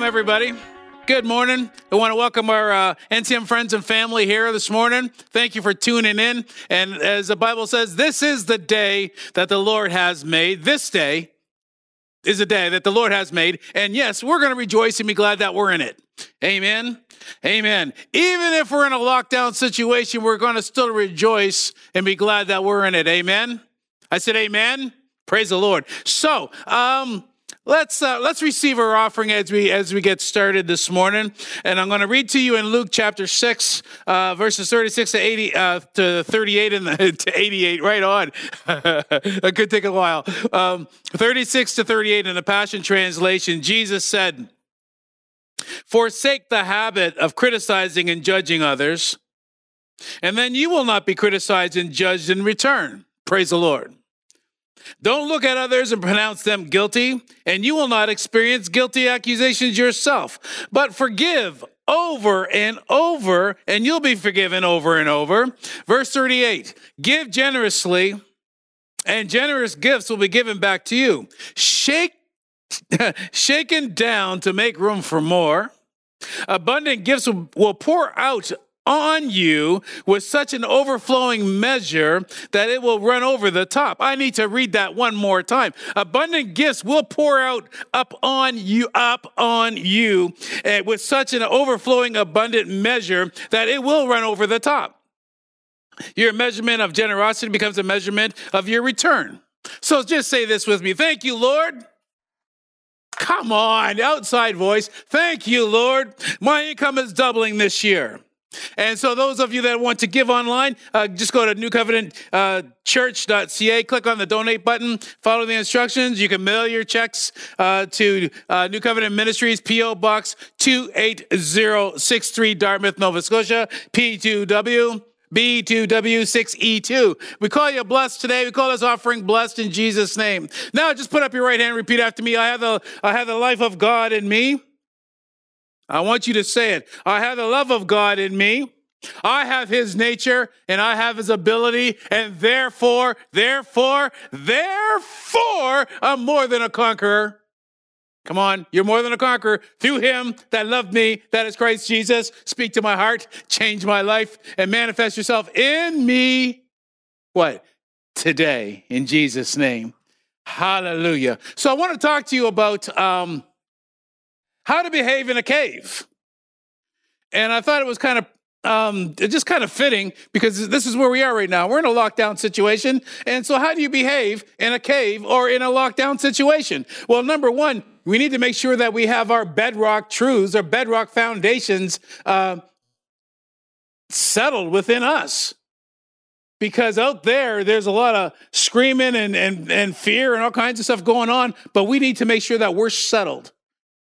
Welcome, everybody. Good morning. I want to welcome our uh, NCM friends and family here this morning. Thank you for tuning in. And as the Bible says, this is the day that the Lord has made. This day is a day that the Lord has made. And yes, we're going to rejoice and be glad that we're in it. Amen. Amen. Even if we're in a lockdown situation, we're going to still rejoice and be glad that we're in it. Amen. I said, Amen. Praise the Lord. So, um, Let's uh, let's receive our offering as we as we get started this morning, and I'm going to read to you in Luke chapter six, uh, verses 36 to 80 uh, to 38 and to 88. Right on. it could take a while. Um, 36 to 38 in the Passion Translation. Jesus said, "Forsake the habit of criticizing and judging others, and then you will not be criticized and judged in return." Praise the Lord. Don't look at others and pronounce them guilty, and you will not experience guilty accusations yourself. But forgive over and over, and you'll be forgiven over and over. Verse 38 Give generously, and generous gifts will be given back to you. Shake, shaken down to make room for more. Abundant gifts will, will pour out on you with such an overflowing measure that it will run over the top. I need to read that one more time. Abundant gifts will pour out up on you, up on you uh, with such an overflowing abundant measure that it will run over the top. Your measurement of generosity becomes a measurement of your return. So just say this with me. Thank you, Lord. Come on, outside voice. Thank you, Lord. My income is doubling this year. And so, those of you that want to give online, uh, just go to newcovenantchurch.ca, uh, click on the donate button, follow the instructions. You can mail your checks uh, to uh, New Covenant Ministries, P.O. Box 28063, Dartmouth, Nova Scotia, P2W. B2W6E2. We call you blessed today. We call this offering blessed in Jesus' name. Now just put up your right hand, repeat after me. I have the, I have the life of God in me. I want you to say it. I have the love of God in me. I have his nature and I have his ability, and therefore, therefore, therefore, I'm more than a conqueror. Come on, you're more than a conqueror through him that loved me, that is Christ Jesus. Speak to my heart, change my life, and manifest yourself in me. What? Today, in Jesus' name. Hallelujah. So I want to talk to you about um, how to behave in a cave. And I thought it was kind of um, just kind of fitting because this is where we are right now. We're in a lockdown situation. And so, how do you behave in a cave or in a lockdown situation? Well, number one, we need to make sure that we have our bedrock truths, our bedrock foundations uh, settled within us. Because out there, there's a lot of screaming and, and, and fear and all kinds of stuff going on, but we need to make sure that we're settled.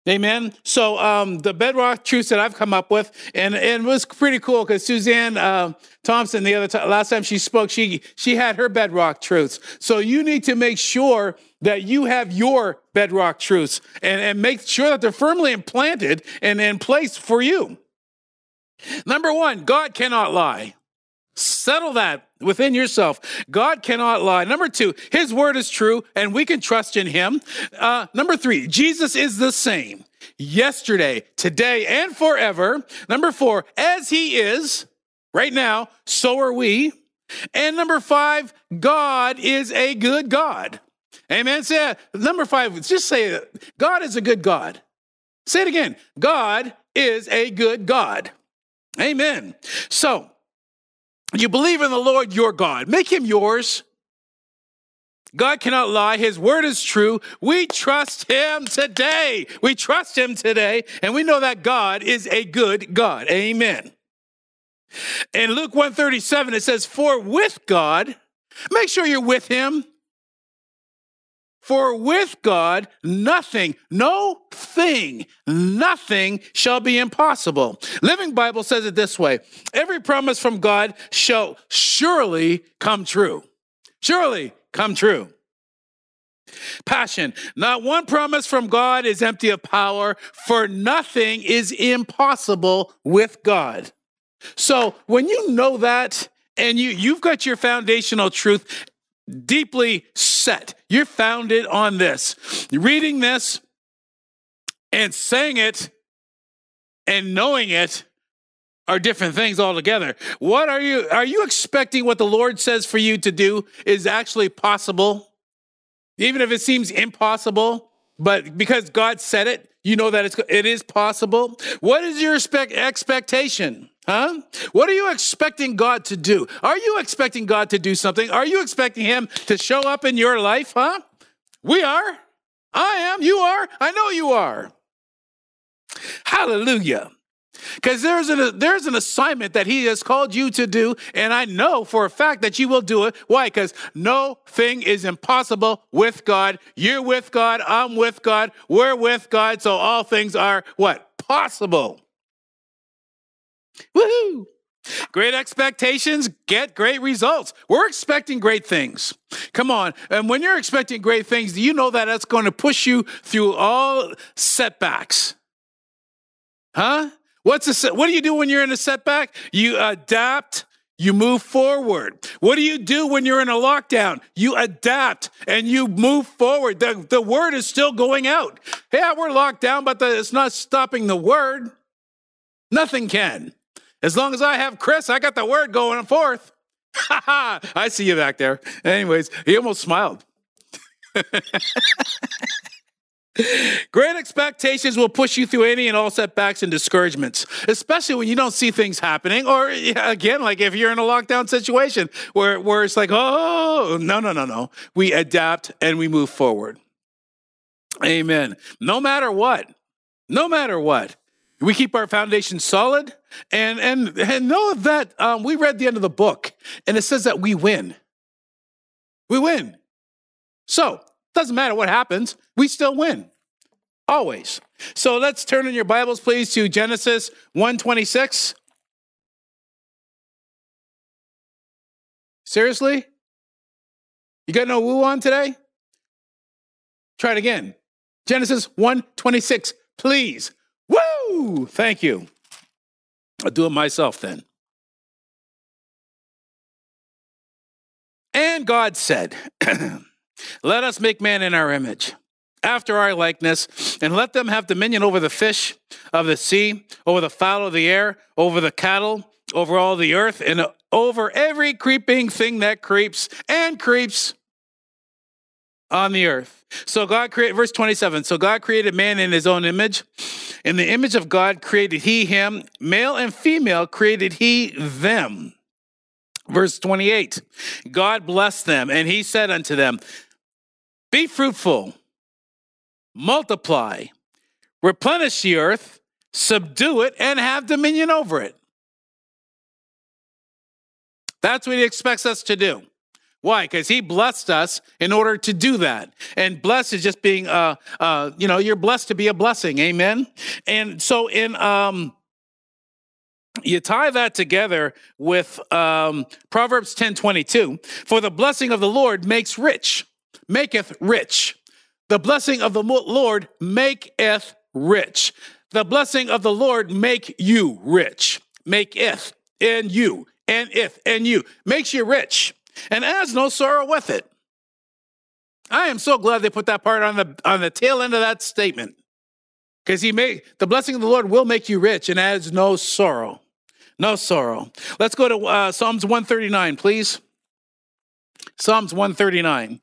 Amen. So um, the bedrock truths that I've come up with, and, and it was pretty cool because Suzanne uh, Thompson, the other time, last time she spoke, she she had her bedrock truths. So you need to make sure that you have your bedrock truths and, and make sure that they're firmly implanted and in place for you. Number one, God cannot lie. Settle that within yourself. God cannot lie. Number two, his word is true and we can trust in him. Uh, number three, Jesus is the same yesterday, today, and forever. Number four, as he is right now, so are we. And number five, God is a good God. Amen. Say number five, just say it. God is a good God. Say it again. God is a good God. Amen. So, you believe in the Lord your God, make him yours. God cannot lie. His word is true. We trust him today. We trust him today. And we know that God is a good God. Amen. In Luke 137, it says, For with God, make sure you're with him. For with God, nothing, no thing, nothing shall be impossible. Living Bible says it this way every promise from God shall surely come true. Surely come true. Passion. Not one promise from God is empty of power, for nothing is impossible with God. So when you know that, and you, you've got your foundational truth deeply set. You're founded on this. Reading this and saying it and knowing it are different things altogether. What are you are you expecting what the Lord says for you to do is actually possible? Even if it seems impossible, but because God said it, you know that it's, it is possible. What is your expect, expectation? Huh? What are you expecting God to do? Are you expecting God to do something? Are you expecting Him to show up in your life? Huh? We are. I am. You are. I know you are. Hallelujah. Because there's an, there's an assignment that he has called you to do, and I know for a fact that you will do it. Why? Because no thing is impossible with God. You're with God, I'm with God, we're with God, so all things are what? Possible. Woohoo! Great expectations get great results. We're expecting great things. Come on. And when you're expecting great things, do you know that that's going to push you through all setbacks? Huh? What's a, what do you do when you're in a setback? You adapt, you move forward. What do you do when you're in a lockdown? You adapt and you move forward. The, the word is still going out. Yeah, we're locked down, but the, it's not stopping the word. Nothing can. As long as I have Chris, I got the word going forth. Ha ha! I see you back there. Anyways, he almost smiled. Great expectations will push you through any and all setbacks and discouragements, especially when you don't see things happening. Or again, like if you're in a lockdown situation where, where it's like, oh, no, no, no, no. We adapt and we move forward. Amen. No matter what, no matter what, we keep our foundation solid and, and, and know that um, we read the end of the book and it says that we win. We win. So doesn't matter what happens, we still win. Always. So let's turn in your Bibles, please, to Genesis 126. Seriously? You got no woo on today? Try it again. Genesis 126, please. Thank you. I'll do it myself then. And God said, Let us make man in our image, after our likeness, and let them have dominion over the fish of the sea, over the fowl of the air, over the cattle, over all the earth, and over every creeping thing that creeps and creeps on the earth. So God created, verse 27. So God created man in his own image. In the image of God created he him, male and female created he them. Verse 28 God blessed them, and he said unto them, be fruitful, multiply, replenish the earth, subdue it, and have dominion over it. That's what he expects us to do. Why? Because he blessed us in order to do that. And blessed is just being, uh, uh, you know, you're blessed to be a blessing. Amen. And so in, um, you tie that together with um, Proverbs 10 22. For the blessing of the Lord makes rich maketh rich. The blessing of the Lord maketh rich. The blessing of the Lord make you rich. Maketh and you and if and you makes you rich and has no sorrow with it. I am so glad they put that part on the on the tail end of that statement. Because he made the blessing of the Lord will make you rich and has no sorrow. No sorrow. Let's go to uh, Psalms 139, please. Psalms 139.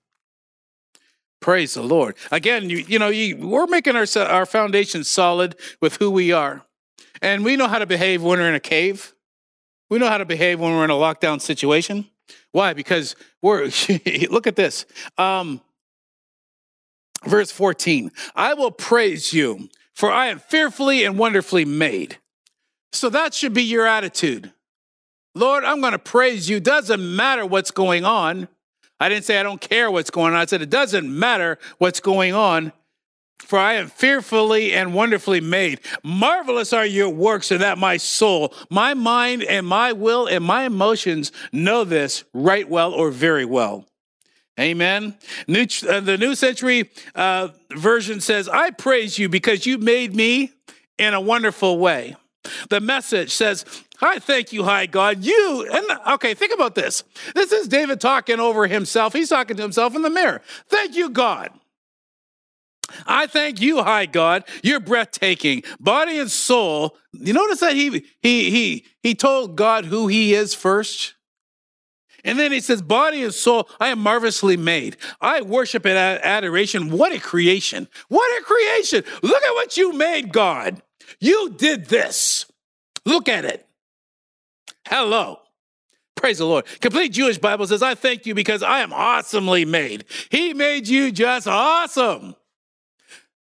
Praise the Lord. Again, you, you know, you, we're making our, our foundation solid with who we are. And we know how to behave when we're in a cave. We know how to behave when we're in a lockdown situation. Why? Because we're, look at this. Um, verse 14 I will praise you, for I am fearfully and wonderfully made. So that should be your attitude. Lord, I'm going to praise you. Doesn't matter what's going on. I didn't say I don't care what's going on. I said it doesn't matter what's going on, for I am fearfully and wonderfully made. Marvelous are your works, and that my soul, my mind, and my will and my emotions know this right well or very well. Amen. New, uh, the New Century uh, Version says, I praise you because you made me in a wonderful way. The message says, I thank you, high God. You, and okay, think about this. This is David talking over himself. He's talking to himself in the mirror. Thank you, God. I thank you, high God. You're breathtaking, body and soul. You notice that he he he he told God who he is first. And then he says, Body and soul, I am marvelously made. I worship in adoration. What a creation! What a creation! Look at what you made, God. You did this. Look at it. Hello. Praise the Lord. Complete Jewish Bible says, I thank you because I am awesomely made. He made you just awesome.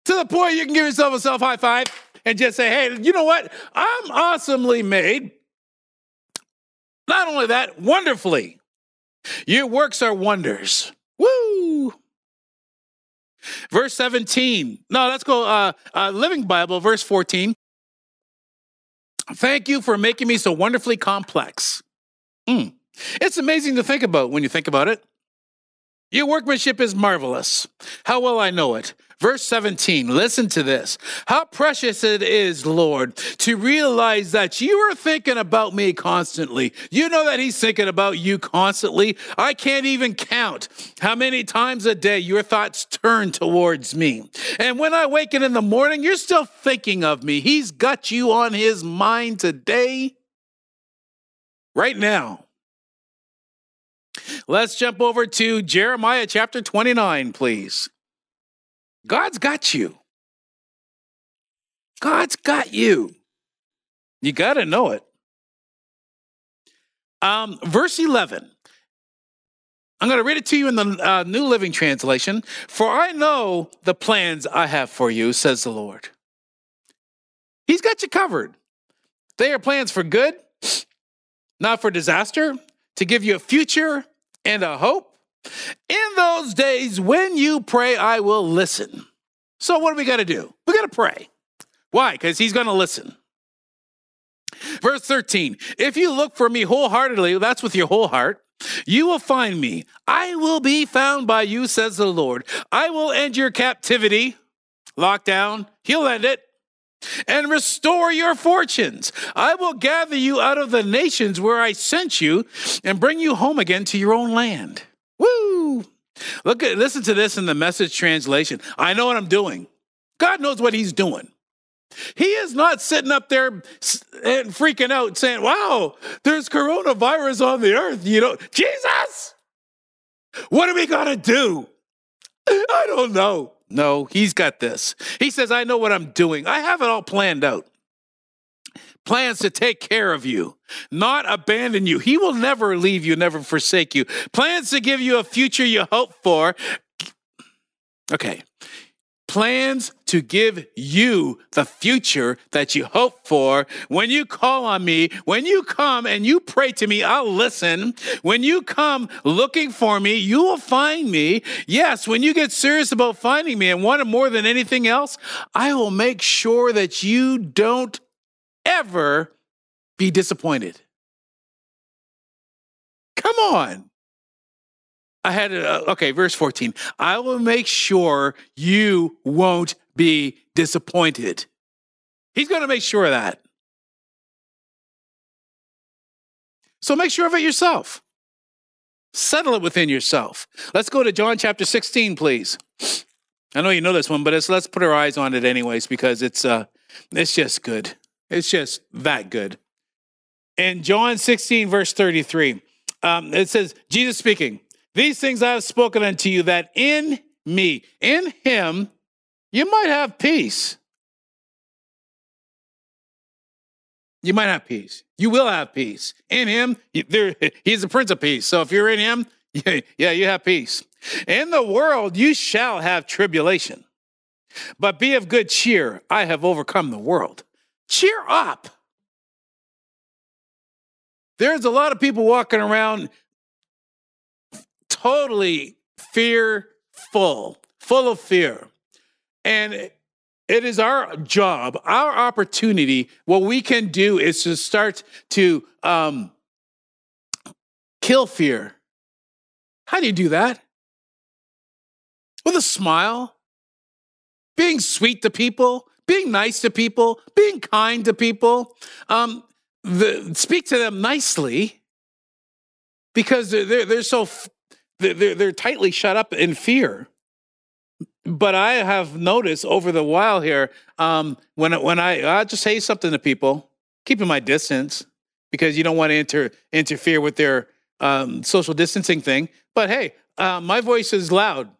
To the point you can give yourself a self high five and just say, hey, you know what? I'm awesomely made. Not only that, wonderfully. Your works are wonders. Woo! Verse 17. No, let's go. Uh, uh, Living Bible, verse 14. Thank you for making me so wonderfully complex. Mm. It's amazing to think about when you think about it. Your workmanship is marvelous. How well I know it. Verse 17, listen to this. How precious it is, Lord, to realize that you are thinking about me constantly. You know that He's thinking about you constantly. I can't even count how many times a day your thoughts turn towards me. And when I waken in the morning, you're still thinking of me. He's got you on His mind today, right now. Let's jump over to Jeremiah chapter 29, please. God's got you. God's got you. You got to know it. Um, verse 11. I'm going to read it to you in the uh, New Living Translation. For I know the plans I have for you, says the Lord. He's got you covered. They are plans for good, not for disaster, to give you a future and a hope. In those days, when you pray, I will listen. So, what do we got to do? We got to pray. Why? Because he's going to listen. Verse 13 If you look for me wholeheartedly, that's with your whole heart, you will find me. I will be found by you, says the Lord. I will end your captivity, lockdown, he'll end it, and restore your fortunes. I will gather you out of the nations where I sent you and bring you home again to your own land. Woo! Look at listen to this in the message translation. I know what I'm doing. God knows what he's doing. He is not sitting up there and freaking out saying, Wow, there's coronavirus on the earth. You know, Jesus, what are we to do? I don't know. No, he's got this. He says, I know what I'm doing. I have it all planned out plans to take care of you, not abandon you. He will never leave you, never forsake you. Plans to give you a future you hope for. Okay. Plans to give you the future that you hope for. When you call on me, when you come and you pray to me, I'll listen. When you come looking for me, you will find me. Yes, when you get serious about finding me and want it more than anything else, I will make sure that you don't ever be disappointed. Come on. I had. Uh, okay, verse 14. I will make sure you won't be disappointed. He's going to make sure of that. So make sure of it yourself. Settle it within yourself. Let's go to John chapter 16, please. I know you know this one, but let's put our eyes on it anyways because it's uh it's just good. It's just that good. In John 16, verse 33, um, it says, Jesus speaking, These things I have spoken unto you, that in me, in him, you might have peace. You might have peace. You will have peace. In him, there, he's the Prince of Peace. So if you're in him, yeah, you have peace. In the world, you shall have tribulation. But be of good cheer. I have overcome the world. Cheer up. There's a lot of people walking around totally fearful, full of fear. And it is our job, our opportunity. What we can do is to start to um, kill fear. How do you do that? With a smile, being sweet to people, being nice to people, being kind to people, um, the, speak to them nicely because they're, they're, they're so they're, they're tightly shut up in fear. But I have noticed over the while here, um, when when I I just say something to people, keeping my distance because you don't want to inter, interfere with their um, social distancing thing. But hey, uh, my voice is loud;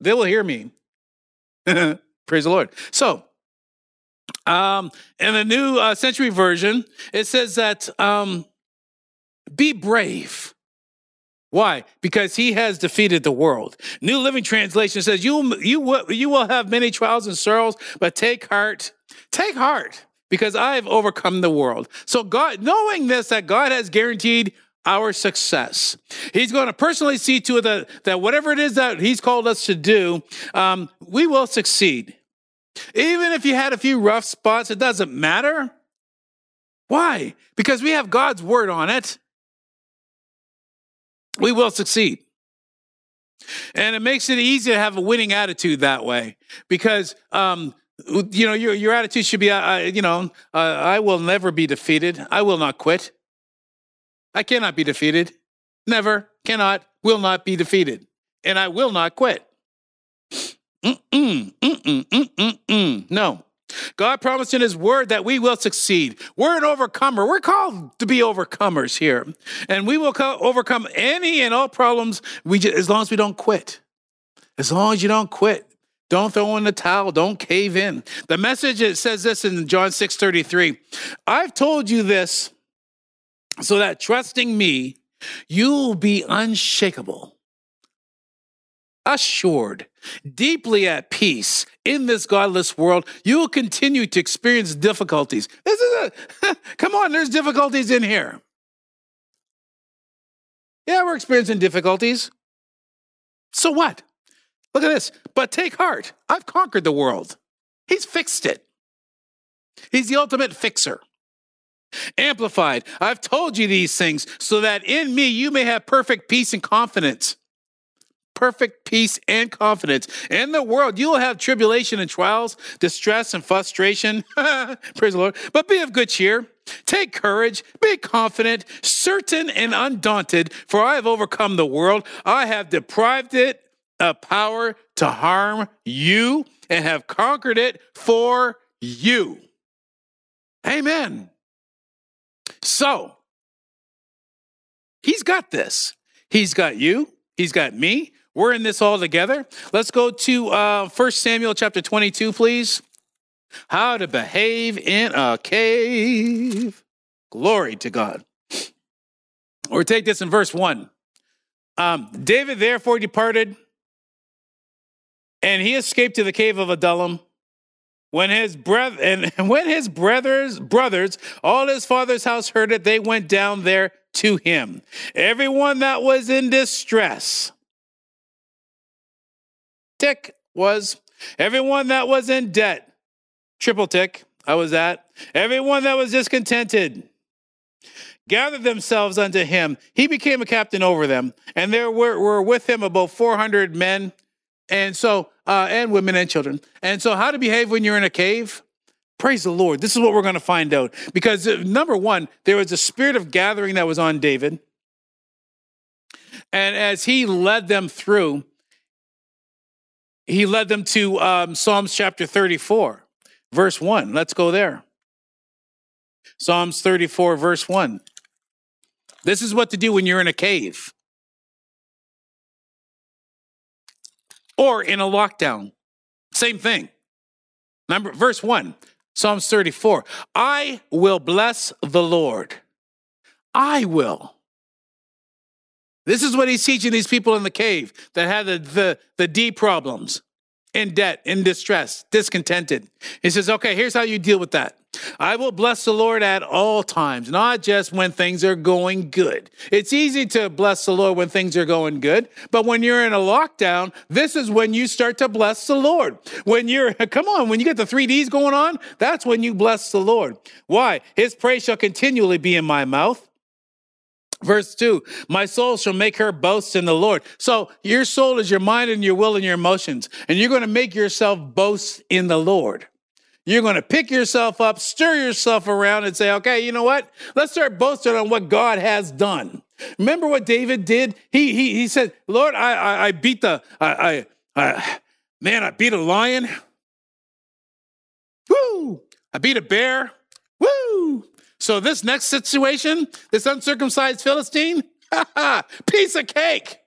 they will hear me. Praise the Lord. So, um, in the New uh, Century Version, it says that um, be brave. Why? Because he has defeated the world. New Living Translation says, you, you, you will have many trials and sorrows, but take heart. Take heart because I've overcome the world. So God, knowing this, that God has guaranteed our success. He's going to personally see to it that, that whatever it is that he's called us to do, um, we will succeed. Even if you had a few rough spots, it doesn't matter. Why? Because we have God's word on it we will succeed. And it makes it easy to have a winning attitude that way because, um, you know, your, your attitude should be, uh, you know, uh, I will never be defeated. I will not quit. I cannot be defeated. Never, cannot, will not be defeated. And I will not quit. Mm-mm, mm-mm, mm-mm, mm. No. God promised in His Word that we will succeed. We're an overcomer. We're called to be overcomers here, and we will co- overcome any and all problems. We just, as long as we don't quit. As long as you don't quit, don't throw in the towel. Don't cave in. The message it says this in John six thirty three. I've told you this so that trusting me, you'll be unshakable assured, deeply at peace in this godless world, you will continue to experience difficulties. This is a, come on, there's difficulties in here. Yeah, we're experiencing difficulties. So what? Look at this. But take heart. I've conquered the world. He's fixed it. He's the ultimate fixer. Amplified. I've told you these things so that in me you may have perfect peace and confidence perfect peace and confidence. In the world, you will have tribulation and trials, distress and frustration. Praise the Lord. But be of good cheer. Take courage, be confident, certain and undaunted, for I have overcome the world. I have deprived it of power to harm you and have conquered it for you. Amen. So, he's got this. He's got you. He's got me. We're in this all together. Let's go to uh, 1 Samuel chapter 22, please. How to behave in a cave. Glory to God. Or take this in verse 1. Um, David therefore departed, and he escaped to the cave of Adullam. When his breath and when his brothers brothers all his father's house heard it, they went down there to him. Everyone that was in distress tick was everyone that was in debt, triple tick, I was at. Everyone that was discontented gathered themselves unto him. He became a captain over them, and there were, were with him about 400 men, and so, uh, and women and children. And so, how to behave when you're in a cave? Praise the Lord. This is what we're going to find out. Because, uh, number one, there was a spirit of gathering that was on David. And as he led them through, he led them to um, Psalms chapter 34, verse 1. Let's go there. Psalms 34, verse 1. This is what to do when you're in a cave or in a lockdown. Same thing. Number verse 1. Psalms 34. I will bless the Lord. I will. This is what he's teaching these people in the cave that had the, the, the D problems, in debt, in distress, discontented. He says, okay, here's how you deal with that. I will bless the Lord at all times, not just when things are going good. It's easy to bless the Lord when things are going good, but when you're in a lockdown, this is when you start to bless the Lord. When you're, come on, when you get the three D's going on, that's when you bless the Lord. Why? His praise shall continually be in my mouth. Verse 2 My soul shall make her boast in the Lord. So your soul is your mind and your will and your emotions. And you're going to make yourself boast in the Lord. You're going to pick yourself up, stir yourself around, and say, okay, you know what? Let's start boasting on what God has done. Remember what David did? He he, he said, Lord, I, I, I beat the I, I, I Man, I beat a lion. Woo! I beat a bear. Woo! So this next situation, this uncircumcised Philistine, piece of cake.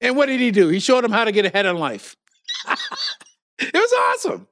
And what did he do? He showed him how to get ahead in life. it was awesome.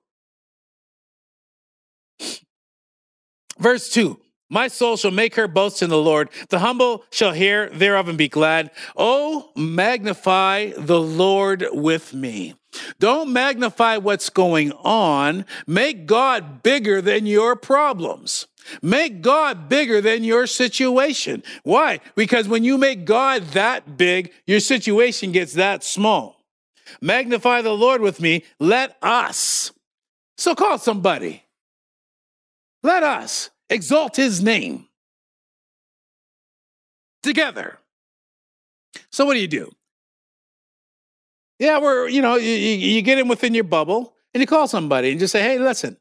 Verse 2 My soul shall make her boast in the Lord. The humble shall hear thereof and be glad. Oh, magnify the Lord with me. Don't magnify what's going on. Make God bigger than your problems. Make God bigger than your situation. Why? Because when you make God that big, your situation gets that small. Magnify the Lord with me. Let us. So call somebody. Let us exalt his name together. So what do you do? Yeah, we're, you know, you, you get in within your bubble and you call somebody and just say, hey, listen,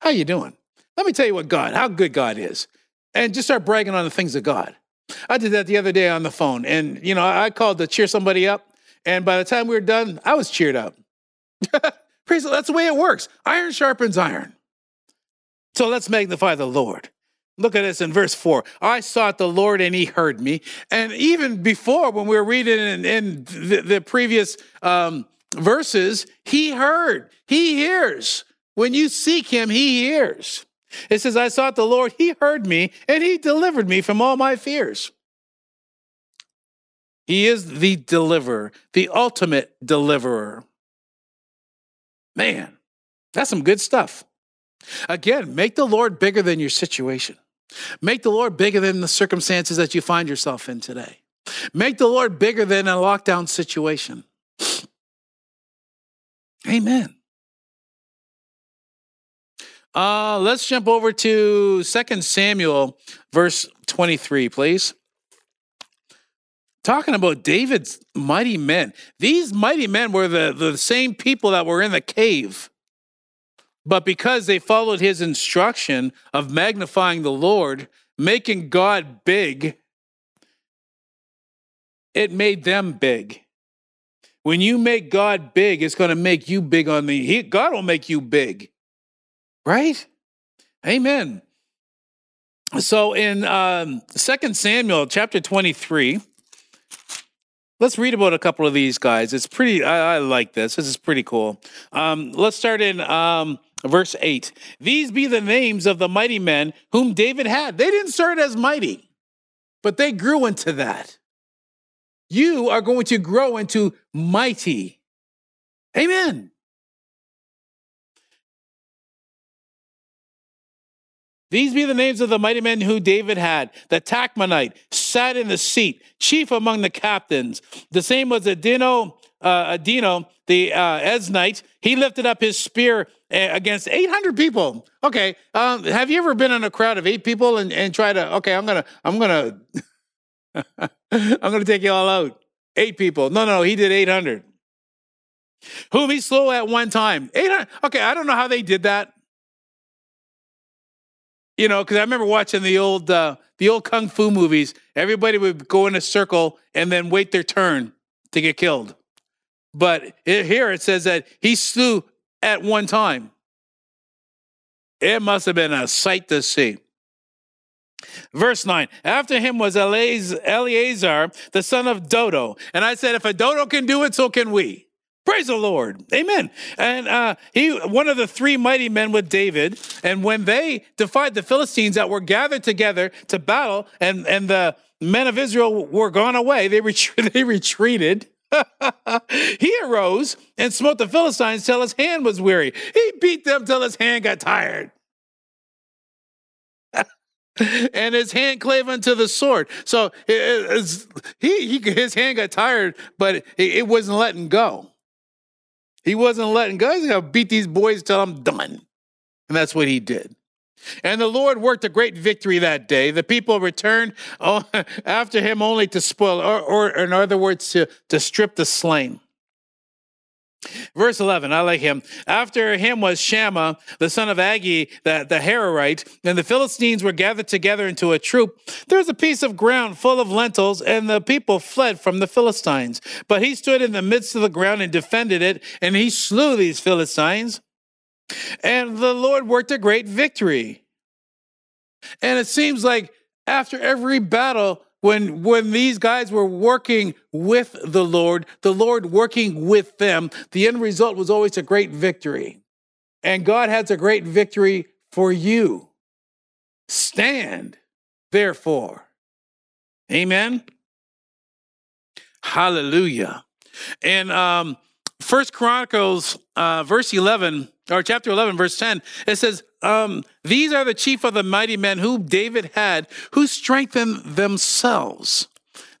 how you doing? Let me tell you what God, how good God is. And just start bragging on the things of God. I did that the other day on the phone. And, you know, I called to cheer somebody up. And by the time we were done, I was cheered up. Praise That's the way it works. Iron sharpens iron. So let's magnify the Lord. Look at this in verse 4. I sought the Lord and he heard me. And even before, when we were reading in, in the, the, previous um, verses, he heard. He hears. When you seek him, he hears. It says, I sought the Lord, he heard me, and he delivered me from all my fears. He is the deliverer, the ultimate deliverer. Man, that's some good stuff. Again, make the Lord bigger than your situation. Make the Lord bigger than the circumstances that you find yourself in today. Make the Lord bigger than a lockdown situation. Amen. Uh, let's jump over to Second Samuel, verse 23, please. Talking about David's mighty men. These mighty men were the, the same people that were in the cave. But because they followed his instruction of magnifying the Lord, making God big, it made them big. When you make God big, it's going to make you big on the. He, God will make you big. Right? Amen. So in um, 2 Samuel chapter 23, let's read about a couple of these guys. It's pretty, I, I like this. This is pretty cool. Um, let's start in um, verse 8. These be the names of the mighty men whom David had. They didn't start as mighty, but they grew into that. You are going to grow into mighty. Amen. These be the names of the mighty men who David had. The Tachmonite sat in the seat, chief among the captains. The same was Adino, uh, Adino the uh, Eznite. He lifted up his spear uh, against 800 people. Okay, um, have you ever been in a crowd of eight people and, and try to? Okay, I'm gonna, I'm gonna, I'm gonna take you all out. Eight people. No, no, he did 800. Whom he slew at one time. 800. Okay, I don't know how they did that. You know, because I remember watching the old uh, the old kung fu movies. Everybody would go in a circle and then wait their turn to get killed. But it, here it says that he slew at one time. It must have been a sight to see. Verse 9, after him was Eleazar, the son of Dodo. And I said, if a Dodo can do it, so can we. Praise the Lord. Amen. And uh, he, one of the three mighty men with David, and when they defied the Philistines that were gathered together to battle, and, and the men of Israel were gone away, they, ret- they retreated. he arose and smote the Philistines till his hand was weary. He beat them till his hand got tired. and his hand clave unto the sword. So he, he, his hand got tired, but it wasn't letting go. He wasn't letting go. He's going to beat these boys till I'm done. And that's what he did. And the Lord worked a great victory that day. The people returned oh, after him only to spoil, or, or in other words, to, to strip the slain. Verse 11, I like him. After him was Shammah, the son of Agee, the, the Hararite, and the Philistines were gathered together into a troop. There was a piece of ground full of lentils, and the people fled from the Philistines. But he stood in the midst of the ground and defended it, and he slew these Philistines. And the Lord worked a great victory. And it seems like after every battle, when when these guys were working with the Lord, the Lord working with them, the end result was always a great victory. And God has a great victory for you. Stand, therefore. Amen. Hallelujah. And um First Chronicles, uh, verse 11, or chapter 11, verse 10, it says, um, These are the chief of the mighty men who David had, who strengthened themselves.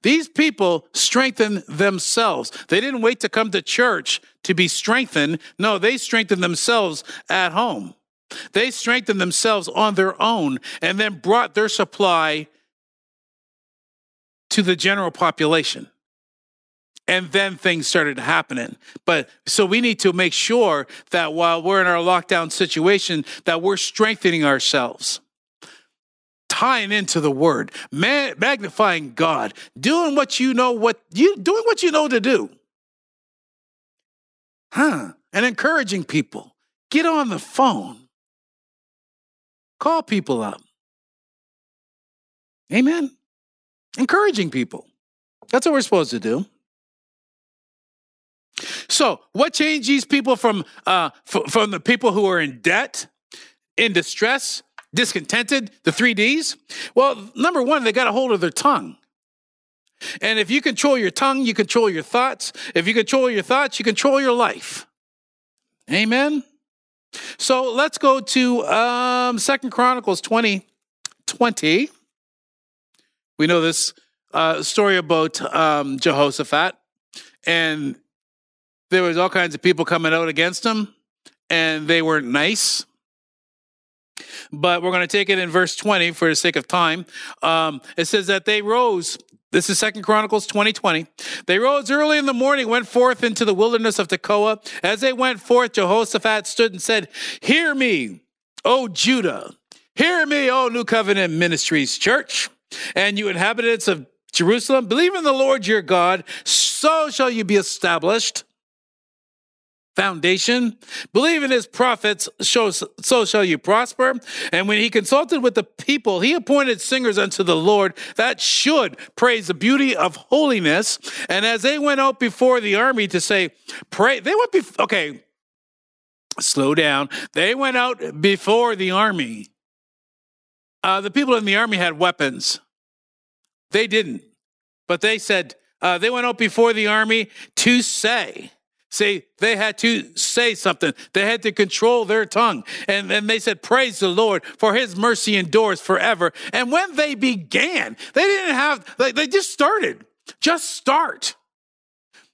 These people strengthened themselves. They didn't wait to come to church to be strengthened. No, they strengthened themselves at home. They strengthened themselves on their own and then brought their supply to the general population and then things started happening. But so we need to make sure that while we're in our lockdown situation that we're strengthening ourselves. Tying into the word magnifying god doing what you know what you doing what you know to do. Huh and encouraging people. Get on the phone. Call people up. Amen. Encouraging people. That's what we're supposed to do so, what changed these people from uh, f- from the people who are in debt, in distress, discontented, the three Ds? Well, number one, they got a hold of their tongue. And if you control your tongue, you control your thoughts. If you control your thoughts, you control your life. Amen. So let's go to um, Second Chronicles 20, 20. We know this uh, story about um, Jehoshaphat, and there was all kinds of people coming out against him, and they weren't nice. But we're going to take it in verse 20 for the sake of time. Um, it says that they rose. This is Second Chronicles 2020. 20. They rose early in the morning, went forth into the wilderness of Tekoa. As they went forth, Jehoshaphat stood and said, Hear me, O Judah. Hear me, O New Covenant Ministries Church, and you inhabitants of Jerusalem. Believe in the Lord your God, so shall you be established foundation. Believe in his prophets, so, so shall you prosper. And when he consulted with the people, he appointed singers unto the Lord that should praise the beauty of holiness. And as they went out before the army to say, pray, they went before, okay, slow down. They went out before the army. Uh, the people in the army had weapons. They didn't. But they said, uh, they went out before the army to say, See, they had to say something. They had to control their tongue. And then they said, Praise the Lord, for his mercy endures forever. And when they began, they didn't have, they just started. Just start.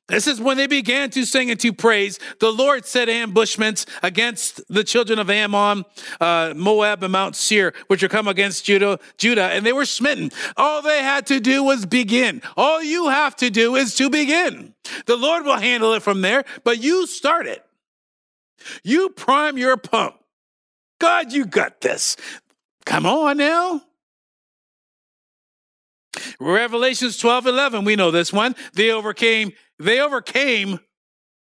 This is when they began to sing and to praise. The Lord set ambushments against the children of Ammon, uh, Moab, and Mount Seir, which are come against Judah, Judah, and they were smitten. All they had to do was begin. All you have to do is to begin. The Lord will handle it from there, but you start it. You prime your pump. God, you got this. Come on now. Revelations 12 11, we know this one. They overcame they overcame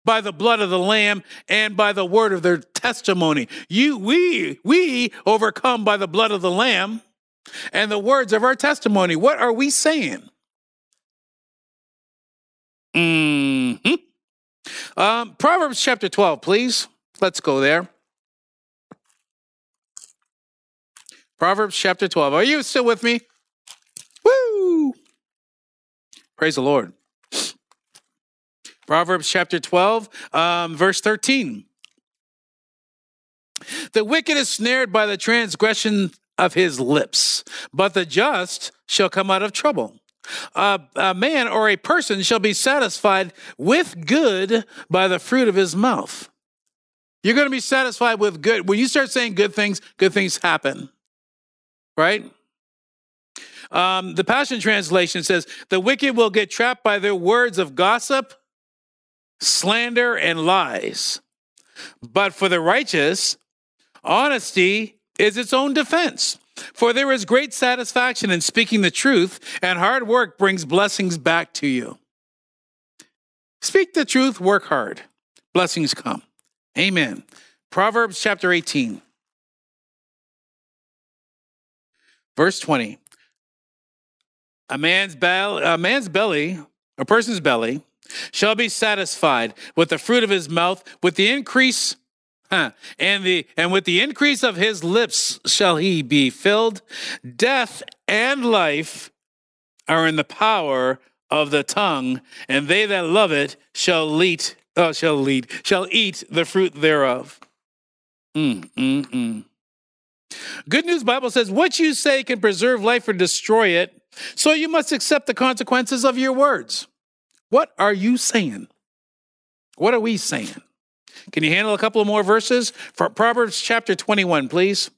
by the blood of the lamb and by the word of their testimony. You, we, we overcome by the blood of the lamb and the words of our testimony. What are we saying? hmm Um, Proverbs chapter 12, please. Let's go there. Proverbs chapter 12. Are you still with me? Praise the Lord. Proverbs chapter 12, um, verse 13. The wicked is snared by the transgression of his lips, but the just shall come out of trouble. A man or a person shall be satisfied with good by the fruit of his mouth. You're going to be satisfied with good. When you start saying good things, good things happen. Right? Um, the Passion Translation says, The wicked will get trapped by their words of gossip slander, and lies. But for the righteous, honesty is its own defense. For there is great satisfaction in speaking the truth, and hard work brings blessings back to you. Speak the truth, work hard. Blessings come. Amen. Proverbs chapter 18, verse 20. A man's, be- a man's belly, a person's belly, shall be satisfied with the fruit of his mouth, with the increase Huh. And the and with the increase of his lips shall he be filled. Death and life are in the power of the tongue, and they that love it shall lead, uh, shall lead, shall eat the fruit thereof. Mm, mm, mm. Good News Bible says, What you say can preserve life or destroy it, so you must accept the consequences of your words. What are you saying? What are we saying? Can you handle a couple of more verses? For Proverbs chapter 21, please.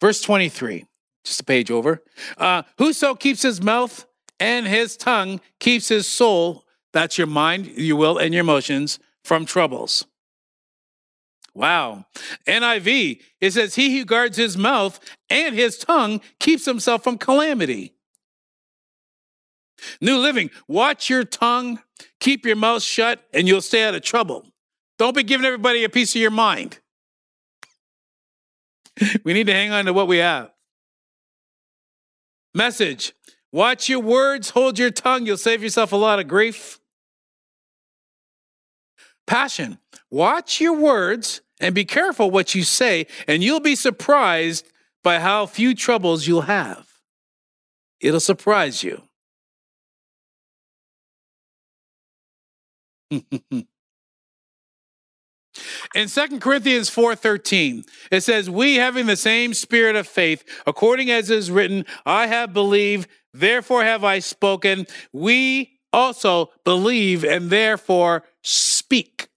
Verse 23, just a page over. Uh, Whoso keeps his mouth and his tongue keeps his soul, that's your mind, your will, and your emotions, from troubles. Wow. NIV, it says, He who guards his mouth and his tongue keeps himself from calamity. New Living, watch your tongue, keep your mouth shut, and you'll stay out of trouble. Don't be giving everybody a piece of your mind. we need to hang on to what we have. Message Watch your words, hold your tongue, you'll save yourself a lot of grief. Passion Watch your words and be careful what you say, and you'll be surprised by how few troubles you'll have. It'll surprise you. In 2 Corinthians 4:13, it says, "We having the same spirit of faith, according as is written, I have believed, therefore have I spoken. We also believe and therefore speak."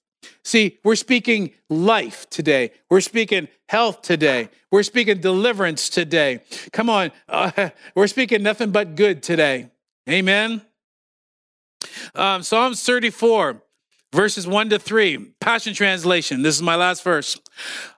See, we're speaking life today. We're speaking health today. We're speaking deliverance today. Come on, uh, we're speaking nothing but good today. Amen. Um, Psalms 34, verses 1 to 3, Passion Translation. This is my last verse.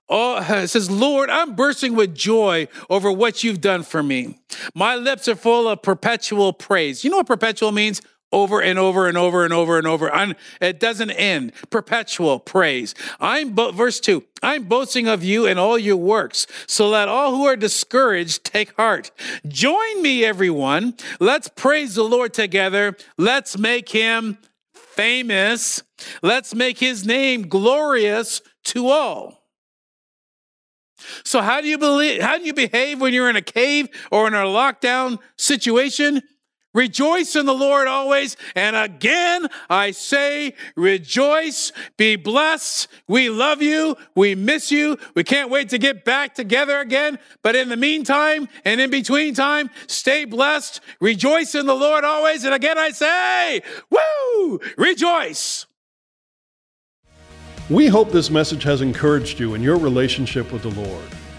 Oh, it says, Lord, I'm bursting with joy over what you've done for me. My lips are full of perpetual praise. You know what perpetual means? Over and over and over and over and over. And it doesn't end. Perpetual praise. I'm, bo- verse two, I'm boasting of you and all your works. So let all who are discouraged take heart. Join me, everyone. Let's praise the Lord together. Let's make him famous. Let's make his name glorious to all. So how do you believe, how do you behave when you're in a cave or in a lockdown situation? Rejoice in the Lord always. And again, I say, rejoice, be blessed. We love you. We miss you. We can't wait to get back together again. But in the meantime and in between time, stay blessed. Rejoice in the Lord always. And again, I say, woo, rejoice. We hope this message has encouraged you in your relationship with the Lord.